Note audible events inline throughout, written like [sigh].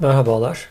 Merhabalar.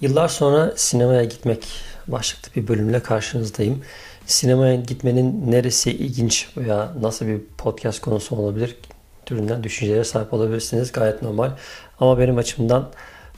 Yıllar sonra sinemaya gitmek başlıklı bir bölümle karşınızdayım. Sinemaya gitmenin neresi ilginç veya nasıl bir podcast konusu olabilir türünden düşüncelere sahip olabilirsiniz. Gayet normal. Ama benim açımdan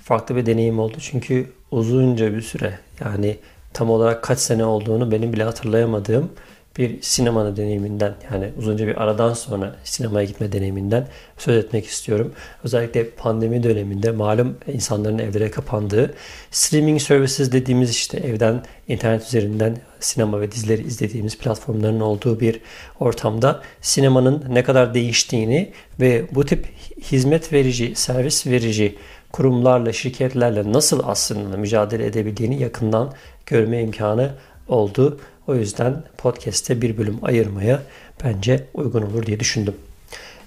farklı bir deneyim oldu. Çünkü uzunca bir süre yani tam olarak kaç sene olduğunu benim bile hatırlayamadığım bir sinema deneyiminden yani uzunca bir aradan sonra sinemaya gitme deneyiminden söz etmek istiyorum. Özellikle pandemi döneminde malum insanların evlere kapandığı streaming services dediğimiz işte evden internet üzerinden sinema ve dizileri izlediğimiz platformların olduğu bir ortamda sinemanın ne kadar değiştiğini ve bu tip hizmet verici, servis verici kurumlarla, şirketlerle nasıl aslında mücadele edebildiğini yakından görme imkanı oldu. O yüzden podcast'te bir bölüm ayırmaya bence uygun olur diye düşündüm.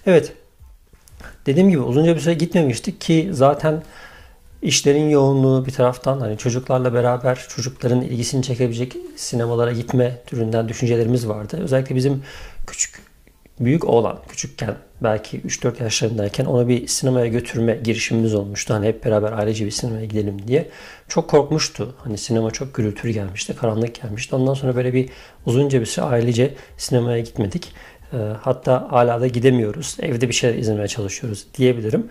Evet. Dediğim gibi uzunca bir süre gitmemiştik ki zaten işlerin yoğunluğu bir taraftan hani çocuklarla beraber çocukların ilgisini çekebilecek sinemalara gitme türünden düşüncelerimiz vardı. Özellikle bizim küçük büyük oğlan küçükken belki 3-4 yaşlarındayken onu bir sinemaya götürme girişimimiz olmuştu. Hani hep beraber ailece bir sinemaya gidelim diye. Çok korkmuştu. Hani sinema çok gürültülü gelmişti, karanlık gelmişti. Ondan sonra böyle bir uzunca bir süre ailece sinemaya gitmedik. Ee, hatta hala da gidemiyoruz. Evde bir şeyler izlemeye çalışıyoruz diyebilirim.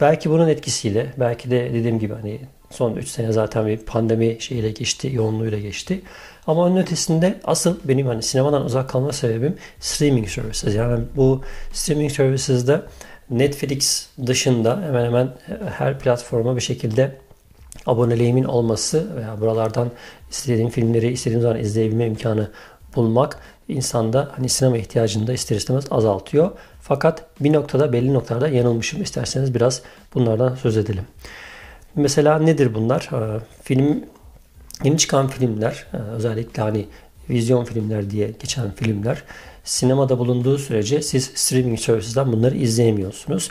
Belki bunun etkisiyle, belki de dediğim gibi hani son 3 sene zaten bir pandemi şeyiyle geçti, yoğunluğuyla geçti. Ama onun ötesinde asıl benim hani sinemadan uzak kalma sebebim streaming services. Yani bu streaming services'da Netflix dışında hemen hemen her platforma bir şekilde aboneliğimin olması veya buralardan istediğim filmleri istediğim zaman izleyebilme imkanı bulmak insanda hani sinema ihtiyacını da ister istemez azaltıyor. Fakat bir noktada belli noktalarda yanılmışım. İsterseniz biraz bunlardan söz edelim. Mesela nedir bunlar? Ee, film Yeni çıkan filmler e, özellikle hani vizyon filmler diye geçen filmler sinemada bulunduğu sürece siz streaming servisinden bunları izleyemiyorsunuz.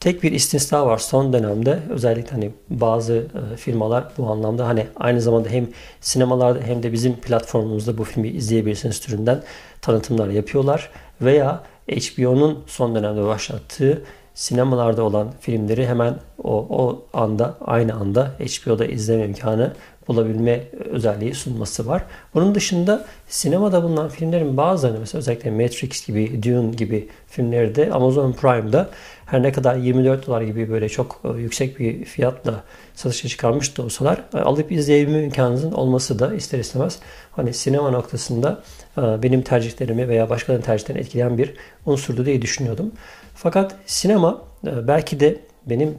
Tek bir istisna var son dönemde özellikle hani bazı e, firmalar bu anlamda hani aynı zamanda hem sinemalarda hem de bizim platformumuzda bu filmi izleyebilirsiniz türünden tanıtımlar yapıyorlar veya HBO'nun son dönemde başlattığı sinemalarda olan filmleri hemen o, o anda aynı anda HBO'da izleme imkanı bulabilme özelliği sunması var. Bunun dışında sinemada bulunan filmlerin bazılarını mesela özellikle Matrix gibi, Dune gibi filmleri de Amazon Prime'da her ne kadar 24 dolar gibi böyle çok e, yüksek bir fiyatla satışa çıkarmış da olsalar e, alıp izleyebilme imkanınızın olması da ister istemez hani sinema noktasında benim tercihlerimi veya başkalarının tercihlerini etkileyen bir unsurdu diye düşünüyordum. Fakat sinema belki de benim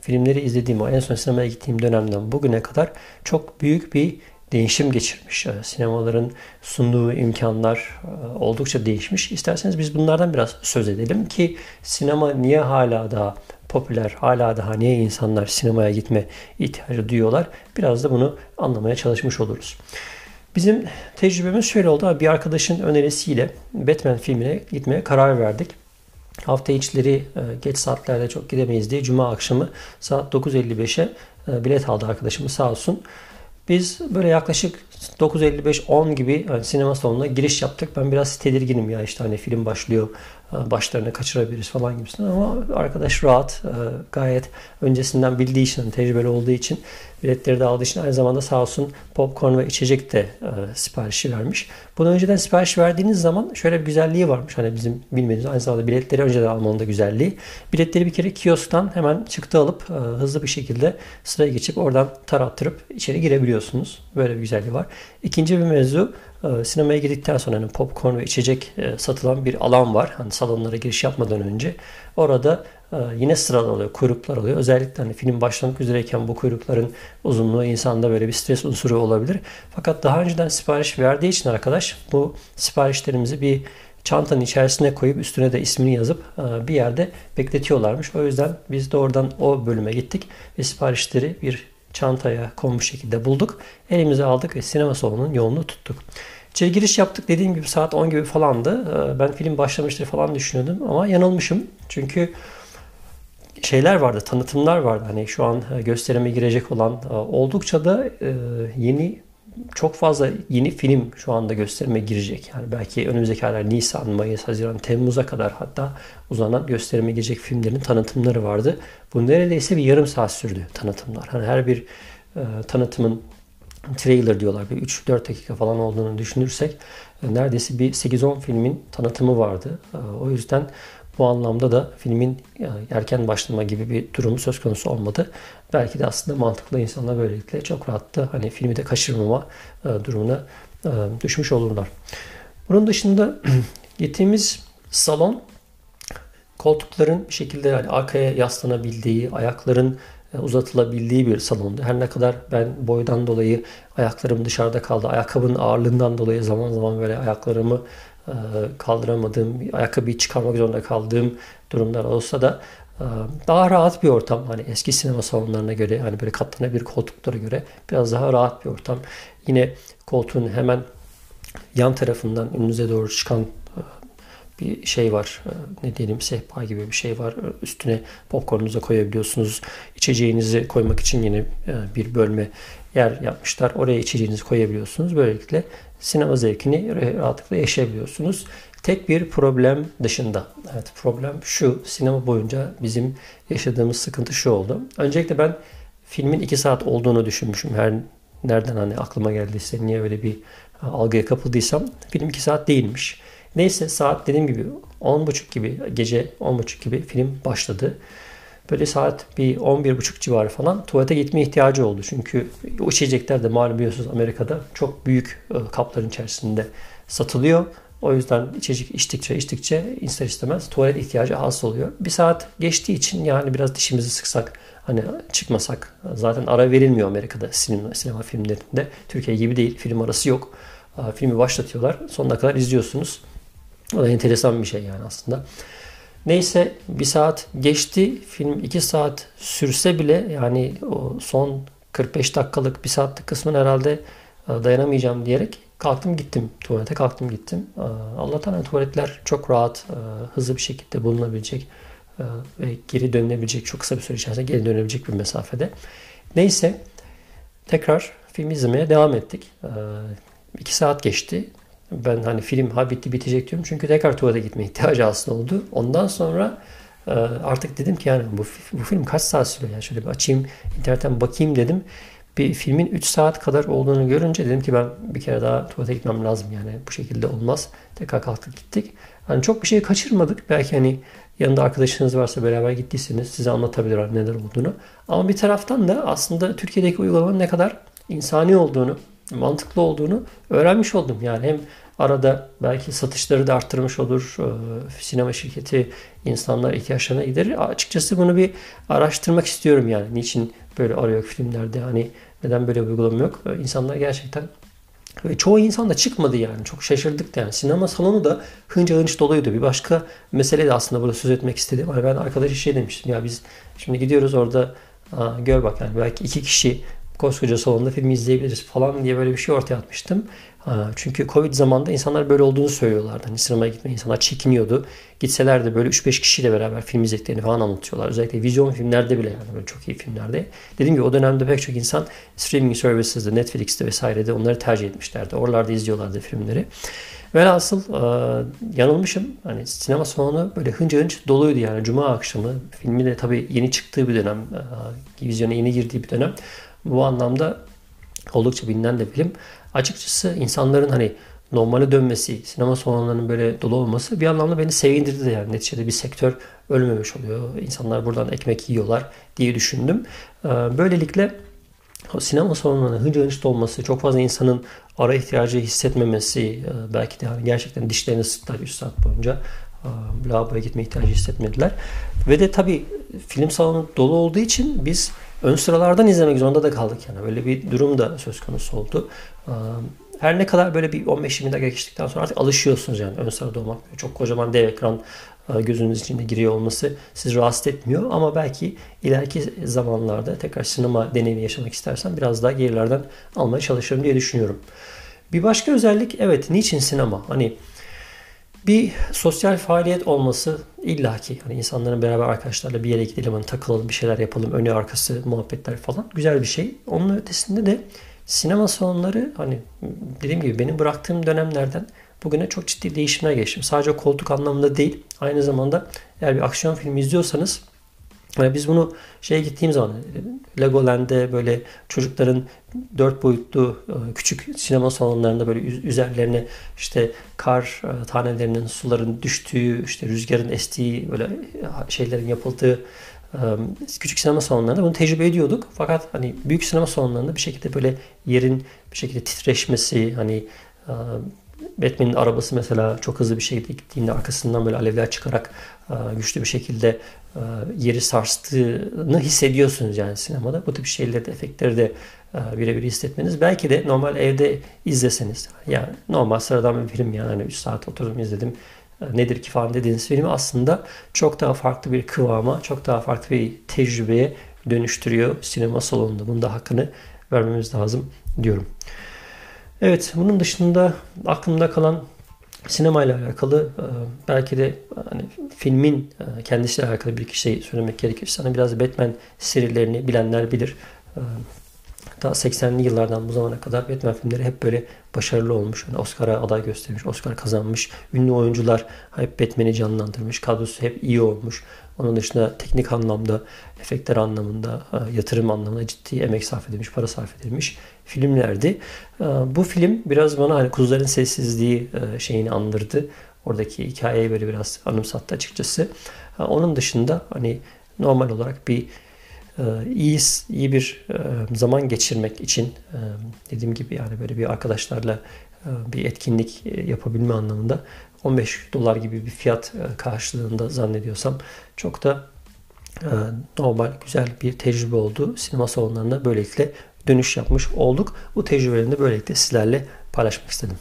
filmleri izlediğim, en son sinemaya gittiğim dönemden bugüne kadar çok büyük bir değişim geçirmiş. Sinemaların sunduğu imkanlar e, oldukça değişmiş. İsterseniz biz bunlardan biraz söz edelim ki sinema niye hala daha popüler, hala daha niye insanlar sinemaya gitme ihtiyacı duyuyorlar? Biraz da bunu anlamaya çalışmış oluruz. Bizim tecrübemiz şöyle oldu. Bir arkadaşın önerisiyle Batman filmine gitmeye karar verdik. Hafta içleri e, geç saatlerde çok gidemeyiz diye Cuma akşamı saat 9.55'e e, bilet aldı arkadaşımız sağ olsun. Biz böyle yaklaşık 9.55-10 gibi yani sinema salonuna giriş yaptık. Ben biraz tedirginim ya işte hani film başlıyor e, başlarını kaçırabiliriz falan gibisinden ama arkadaş rahat e, gayet öncesinden bildiği için tecrübeli olduğu için biletleri de aldığı için aynı zamanda sağ olsun popcorn ve içecek de e, siparişi vermiş. Bunu önceden sipariş verdiğiniz zaman şöyle bir güzelliği varmış hani bizim bilmediğimiz aynı zamanda biletleri önceden almanın da güzelliği. Biletleri bir kere kiosktan hemen çıktı alıp hızlı bir şekilde sıraya geçip oradan tarattırıp içeri girebiliyorsunuz. Böyle bir güzelliği var. İkinci bir mevzu ee, sinemaya girdikten sonra hani popcorn ve içecek e, satılan bir alan var. Hani salonlara giriş yapmadan önce. Orada e, yine sıralar oluyor, kuyruklar oluyor. Özellikle hani film başlamak üzereyken bu kuyrukların uzunluğu insanda böyle bir stres unsuru olabilir. Fakat daha önceden sipariş verdiği için arkadaş bu siparişlerimizi bir çantanın içerisine koyup üstüne de ismini yazıp e, bir yerde bekletiyorlarmış. O yüzden biz de oradan o bölüme gittik ve siparişleri bir çantaya konmuş şekilde bulduk. Elimize aldık ve sinema salonunun yolunu tuttuk. İçeri giriş yaptık dediğim gibi saat 10 gibi falandı. Ee, ben film başlamıştır falan düşünüyordum ama yanılmışım. Çünkü şeyler vardı, tanıtımlar vardı. Hani şu an e, gösterime girecek olan e, oldukça da e, yeni çok fazla yeni film şu anda gösterime girecek. Yani belki önümüzdeki aylar Nisan, Mayıs, Haziran, Temmuz'a kadar hatta uzanan gösterime girecek filmlerin tanıtımları vardı. Bu neredeyse bir yarım saat sürdü tanıtımlar. Hani her bir e, tanıtımın trailer diyorlar bir 3-4 dakika falan olduğunu düşünürsek e, neredeyse bir 8-10 filmin tanıtımı vardı. E, o yüzden bu anlamda da filmin e, erken başlama gibi bir durumu söz konusu olmadı. Belki de aslında mantıklı insanlar böylelikle çok rahatlı hani filmi de kaçırmama durumuna düşmüş olurlar. Bunun dışında [clears throat] gittiğimiz salon koltukların bir şekilde yani arkaya yaslanabildiği, ayakların e, uzatılabildiği bir salondu. Her ne kadar ben boydan dolayı ayaklarım dışarıda kaldı. Ayakkabının ağırlığından dolayı zaman zaman böyle ayaklarımı e, kaldıramadığım, ayakkabıyı çıkarmak zorunda kaldığım durumlar olsa da e, daha rahat bir ortam. Hani eski sinema salonlarına göre hani böyle katlanabilir koltuklara göre biraz daha rahat bir ortam. Yine koltuğun hemen yan tarafından önünüze doğru çıkan bir şey var. Ee, ne diyelim sehpa gibi bir şey var. Ee, üstüne popcornunuzu koyabiliyorsunuz. İçeceğinizi koymak için yine e, bir bölme yer yapmışlar. Oraya içeceğinizi koyabiliyorsunuz. Böylelikle sinema zevkini rahatlıkla yaşayabiliyorsunuz. Tek bir problem dışında. Evet problem şu. Sinema boyunca bizim yaşadığımız sıkıntı şu oldu. Öncelikle ben filmin 2 saat olduğunu düşünmüşüm. Her nereden hani aklıma geldiyse niye öyle bir e, algıya kapıldıysam film 2 saat değilmiş. Neyse saat dediğim gibi 10.30 gibi gece 10.30 gibi film başladı. Böyle saat bir 11.30 civarı falan tuvalete gitme ihtiyacı oldu. Çünkü içecekler de malum biliyorsunuz Amerika'da çok büyük e, kapların içerisinde satılıyor. O yüzden içecek içtikçe içtikçe ister istemez tuvalet ihtiyacı hasıl oluyor. Bir saat geçtiği için yani biraz dişimizi sıksak hani çıkmasak zaten ara verilmiyor Amerika'da sinema, sinema filmlerinde. Türkiye gibi değil film arası yok. Filmi başlatıyorlar sonuna kadar izliyorsunuz. O da enteresan bir şey yani aslında. Neyse bir saat geçti. Film iki saat sürse bile yani o son 45 dakikalık bir saatlik kısmını herhalde e, dayanamayacağım diyerek kalktım gittim. Tuvalete kalktım gittim. E, Allah'tan yani tuvaletler çok rahat, e, hızlı bir şekilde bulunabilecek ve geri dönülebilecek çok kısa bir süre içerisinde geri dönebilecek bir mesafede. Neyse tekrar film izlemeye devam ettik. İki saat geçti. Ben hani film ha bitti bitecek diyorum. Çünkü tekrar tuvalete gitme ihtiyacı aslında oldu. Ondan sonra e, artık dedim ki yani bu, bu film kaç saat sürüyor? Yani şöyle bir açayım internetten bakayım dedim. Bir filmin 3 saat kadar olduğunu görünce dedim ki ben bir kere daha tuvalete gitmem lazım yani bu şekilde olmaz. Tekrar kalktık gittik. Hani çok bir şey kaçırmadık. Belki hani yanında arkadaşınız varsa beraber gittiyseniz size anlatabilir neler olduğunu. Ama bir taraftan da aslında Türkiye'deki uygulamanın ne kadar insani olduğunu, mantıklı olduğunu öğrenmiş oldum. Yani hem Arada belki satışları da arttırmış olur. Ee, sinema şirketi insanlar ihtiyaçlarına giderir. Açıkçası bunu bir araştırmak istiyorum yani. Niçin böyle arıyor filmlerde hani neden böyle bir uygulama yok? Ee, insanlar gerçekten ve çoğu insan da çıkmadı yani. Çok şaşırdık yani. Sinema salonu da hınca hınç doluydu. Bir başka mesele de aslında burada söz etmek istedim. Hani ben arkadaşa şey demiştim. Ya biz şimdi gidiyoruz orada aa, gör bak yani belki iki kişi koskoca salonda filmi izleyebiliriz falan diye böyle bir şey ortaya atmıştım. Çünkü Covid zamanında insanlar böyle olduğunu söylüyorlardı. Hani sinemaya gitmeye insanlar çekiniyordu. Gitseler de böyle 3-5 kişiyle beraber film izlediklerini falan anlatıyorlar. Özellikle vizyon filmlerde bile yani böyle çok iyi filmlerde. Dediğim gibi o dönemde pek çok insan streaming services'de, Netflix'te vesairede onları tercih etmişlerdi. Oralarda izliyorlardı filmleri. Velhasıl e, yanılmışım. Hani sinema salonu böyle hınca hınç doluydu yani. Cuma akşamı. Filmi de tabii yeni çıktığı bir dönem. E, vizyona yeni girdiği bir dönem. Bu anlamda oldukça bilinen de film. Açıkçası insanların hani normale dönmesi, sinema salonlarının böyle dolu olması bir anlamda beni sevindirdi de yani. Neticede bir sektör ölmemiş oluyor. İnsanlar buradan ekmek yiyorlar diye düşündüm. Ee, böylelikle sinema salonlarının hınca hınç dolması, çok fazla insanın ara ihtiyacı hissetmemesi, e, belki de hani gerçekten dişlerini sıktılar 3 saat boyunca e, lavaboya gitme ihtiyacı hissetmediler. Ve de tabii film salonu dolu olduğu için biz ön sıralardan izlemek zorunda da kaldık yani. Böyle bir durum da söz konusu oldu. Her ne kadar böyle bir 15-20 dakika geçtikten sonra artık alışıyorsunuz yani ön sırada olmak. Çok kocaman dev ekran gözünüz içinde giriyor olması sizi rahatsız etmiyor. Ama belki ileriki zamanlarda tekrar sinema deneyimi yaşamak istersen biraz daha gerilerden almaya çalışırım diye düşünüyorum. Bir başka özellik evet niçin sinema? Hani bir sosyal faaliyet olması illaki hani insanların beraber arkadaşlarla bir yere gidelim hani takılalım bir şeyler yapalım önü arkası muhabbetler falan güzel bir şey. Onun ötesinde de sinema salonları hani dediğim gibi benim bıraktığım dönemlerden bugüne çok ciddi değişimler geçtim. Sadece koltuk anlamında değil. Aynı zamanda eğer bir aksiyon filmi izliyorsanız yani biz bunu şeye gittiğim zaman Legoland'de böyle çocukların dört boyutlu e, küçük sinema salonlarında böyle üzerlerine işte kar e, tanelerinin suların düştüğü işte rüzgarın estiği böyle şeylerin yapıldığı e, küçük sinema salonlarında bunu tecrübe ediyorduk. Fakat hani büyük sinema salonlarında bir şekilde böyle yerin bir şekilde titreşmesi hani Batman'in arabası mesela çok hızlı bir şekilde gittiğinde arkasından böyle alevler çıkarak güçlü bir şekilde yeri sarstığını hissediyorsunuz yani sinemada. Bu tip şeyleri de, efektleri de birebir hissetmeniz. Belki de normal evde izleseniz. Yani normal sıradan bir film yani 3 saat oturdum izledim. Nedir ki falan dediğiniz filmi aslında çok daha farklı bir kıvama, çok daha farklı bir tecrübeye dönüştürüyor sinema salonunda. Bunun da hakkını vermemiz lazım diyorum. Evet bunun dışında aklımda kalan sinema ile alakalı e, belki de hani filmin e, kendisiyle alakalı bir iki şey söylemek gerekirse hani biraz Batman serilerini bilenler bilir. E, daha 80'li yıllardan bu zamana kadar Batman filmleri hep böyle başarılı olmuş. Yani Oscar'a aday göstermiş, Oscar kazanmış. Ünlü oyuncular hep Batman'i canlandırmış. Kadrosu hep iyi olmuş. Onun dışında teknik anlamda, efektler anlamında, yatırım anlamında ciddi emek sarf edilmiş, para sarf edilmiş filmlerdi. Bu film biraz bana hani Kuzuların Sessizliği şeyini andırdı. Oradaki hikayeyi böyle biraz anımsattı açıkçası. Onun dışında hani normal olarak bir iyi iyi bir zaman geçirmek için dediğim gibi yani böyle bir arkadaşlarla bir etkinlik yapabilme anlamında 15 dolar gibi bir fiyat karşılığında zannediyorsam çok da normal güzel bir tecrübe oldu. Sinema salonlarına böylelikle dönüş yapmış olduk. Bu tecrübelerini de böylelikle sizlerle paylaşmak istedim.